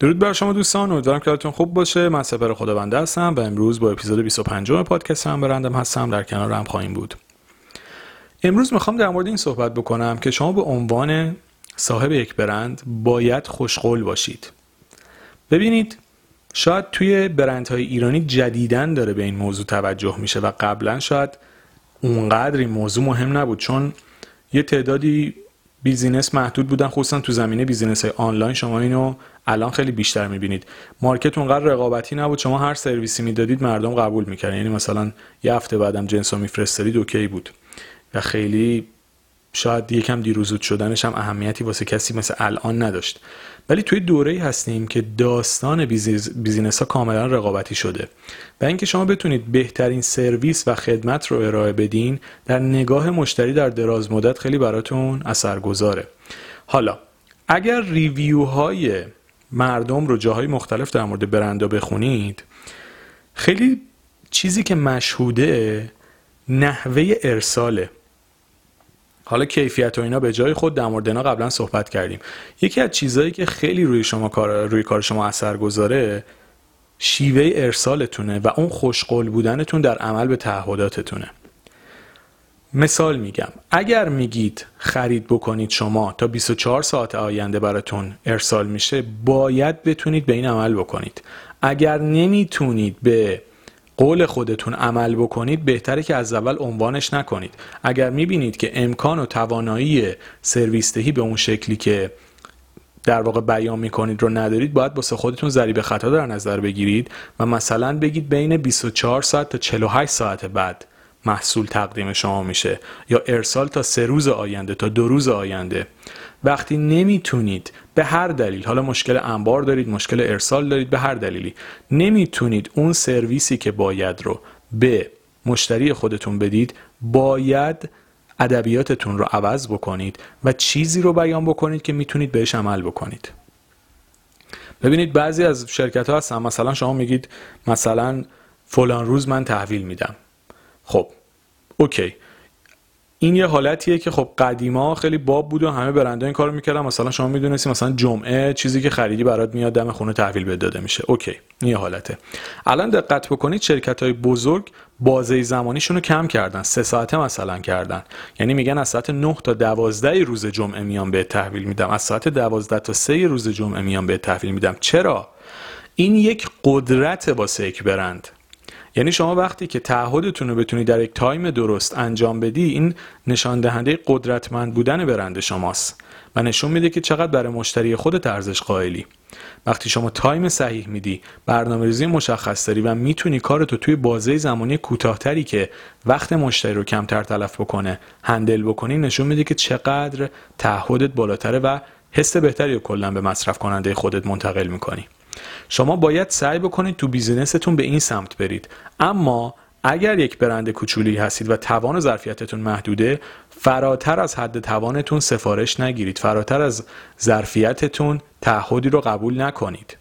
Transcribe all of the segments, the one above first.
درود بر شما دوستان امیدوارم که حالتون خوب باشه. من سپر خداونده هستم و امروز با اپیزود 25 پادکست هم برندم هستم. در کنار هم خواهیم بود. امروز می‌خوام در مورد این صحبت بکنم که شما به عنوان صاحب یک برند باید خوشقول باشید. ببینید شاید توی برندهای ایرانی جدیدن داره به این موضوع توجه میشه و قبلا شاید اونقدر این موضوع مهم نبود چون یه تعدادی business محدود بودن خصوصا تو زمینه business های آنلاین. شما اینو الان خیلی بیشتر می‌بینید. market اونقدر رقابتی نبود. شما هر سرویسی می‌دادید مردم قبول می‌کردن. یعنی مثلا یه هفته بعدم جنس رو میفرستادید اوکی بود. و خیلی شاید یکم دیر و زود شدنش هم اهمیتی واسه کسی مثل الان نداشت. ولی توی دوره‌ای هستیم که داستان business ها کاملا رقابتی شده و اینکه شما بتونید بهترین سرویس و خدمت رو ارائه بدین در نگاه مشتری در دراز مدت خیلی براتون اثرگذاره. حالا اگر ریویو های مردم رو جاهای مختلف در مورد برندا بخونید خیلی چیزی که مشهوده نحوه ارساله. حالا کیفیت و اینا به جای خود در مورد قبلا صحبت کردیم. یکی از چیزهایی که خیلی روی شما کار روی کار شما اثر گذاره شیوه ارسالتونه و اون خوشقول بودنتون در عمل به تعهداتتونه. مثال میگم. اگر میگید خرید بکنید شما تا 24 ساعت آینده براتون ارسال میشه باید بتونید به این عمل بکنید. اگر نمی‌تونید به قول خودتون عمل بکنید بهتره که از اول عنوانش نکنید. اگر می‌بینید که امکان و توانایی سرویس دهی به اون شکلی که در واقع بیان می‌کنید رو ندارید باید باسه خودتون ضریب خطا در نظر بگیرید و مثلا بگید بین 24 ساعت تا 48 ساعت بعد محصول تقدیم شما میشه یا ارسال تا سه روز آینده تا دو روز آینده. وقتی نمی‌تونید به هر دلیل حالا مشکل انبار دارید مشکل ارسال دارید به هر دلیلی نمی‌تونید اون سرویسی که باید رو به مشتری خودتون بدید باید ادبیاتتون رو عوض بکنید و چیزی رو بیان بکنید که می‌تونید بهش عمل بکنید. ببینید بعضی از شرکت ها هستن. مثلا شما میگید مثلا فلان روز من تحویل میدم. خب اوکی. این یه حالتیه که خب قدیما خیلی باب بود و همه برنده این کارو می‌کردن. مثلا شما می‌دونستی مثلا جمعه چیزی که خریدی برات میاد دم خونه تحویل بده داده میشه. اوکی این یه حالته. الان دقت بکنید شرکت های بزرگ بازه زمانیشون رو کم کردن سه ساعته مثلا کردن. یعنی میگن از ساعت 9 تا 12 روز جمعه میان به تحویل میدم. از ساعت 12 تا 3 روز جمعه میان به تحویل میدم. چرا؟ این یک قدرت واسه یک برند. یعنی شما وقتی که تعهدتون رو بتونید در یک time درست انجام بدی این نشان دهنده قدرتمند بودن برند شماست و نشون میده که چقدر برای مشتری خودت ارزش قائلی. وقتی شما time صحیح میدی برنامه ریزی مشخص داری و می‌تونی کارتو توی بازه زمانی کوتاهتری که وقت مشتری رو کمتر تلف بکنه handle بکنی نشون میده که چقدر تعهدت بالاتره و حس بهتری رو کلا به مصرف کننده خودت منتقل می‌کنی. شما باید سعی بکنید تو بیزینستون به این سمت برید. اما اگر یک برند کوچولی هستید و توان و ظرفیتتون محدوده فراتر از حد توانتون سفارش نگیرید. فراتر از ظرفیتتون تعهدی رو قبول نکنید.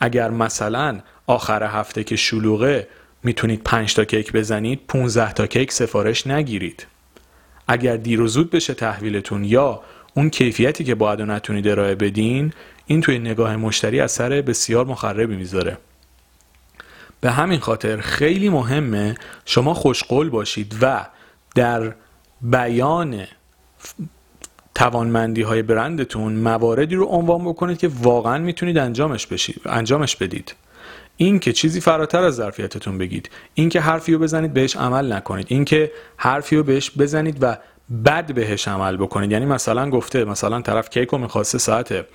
اگر مثلا آخر هفته که شلوغه می‌تونید 5 تا کیک بزنید 15 تا کیک سفارش نگیرید. اگر دیر و زود بشه تحویلتون یا اون کیفیتی که باید نتونید ارائه بدین این توی نگاه مشتری اثر بسیار مخربی می‌ذاره. به همین خاطر خیلی مهمه شما خوشقول باشید و در بیان توانمندی های برندتون مواردی رو عنوان بکنید که واقعا می‌تونید انجامش بشید انجامش بدید. این که چیزی فراتر از ظرفیتتون بگید. این که حرفی رو بزنید بهش عمل نکنید. این که حرفی رو بهش بزنید و بد بهش عمل بکنید. یعنی مثلا گفته مثلا طرف کیک رو می‌خواسته ساعت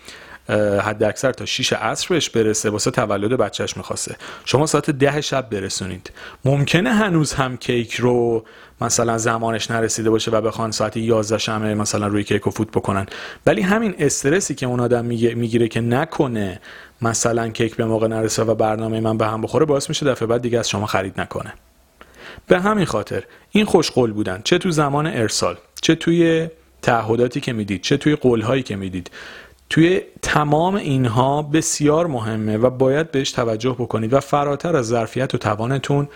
حد اکثر تا 6 عصر بهش برسه واسه تولد بچهش می‌خواسته. شما ساعت ده شب برسونید. ممکنه هنوز هم کیک رو مثلا زمانش نرسیده باشه و بخوان ساعت 11 شمه مثلا روی کیک و فوت بکنن. ولی همین استرسی که اون آدم می‌گیره که نکنه مثلا کیک به موقع نرسه و برنامه من به هم بخوره باعث میشه دفعه بعد دیگه از شما خرید نکنه. به همین خاطر این خوشقول بودن چه تو زمان ارسال چه توی تعهداتی که می‌دید چه توی قولهایی که می‌دید. توی تمام اینها بسیار مهمه و باید بهش توجه بکنید و فراتر از ظرفیت و توانتون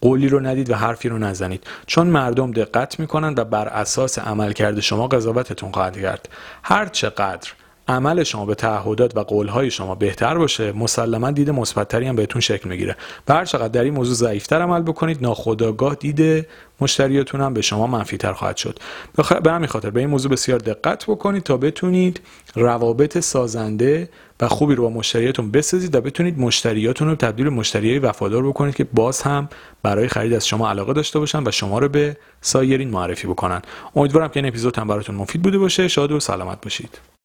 قولی رو ندید و حرفی رو نزنید. چون مردم دقت می‌کنند و بر اساس عملکرد شما قضاوتتون خواهد کرد. هر چقدر عمل شما به تعهدات و قولهای شما بهتر باشه مسلما دید مثبتتری هم بهتون شکل می‌گیره. و هر چقدر در این موضوع ضعیفتر عمل بکنید ناخودآگاه دید مشتریاتون هم به شما منفیتر خواهد شد. به همین خاطر به این موضوع بسیار دقت بکنید تا بتونید روابط سازنده و خوبی رو با مشتریاتون بسازید و بتونید مشتریاتون رو تبدیل به مشتریای وفادار بکنید که باز هم برای خرید از شما علاقه داشته باشن و شما رو به سایرین معرفی بکنن. امیدوارم که این اپیزود هم براتون مفید بوده باشه. شاد و سلامت باشید.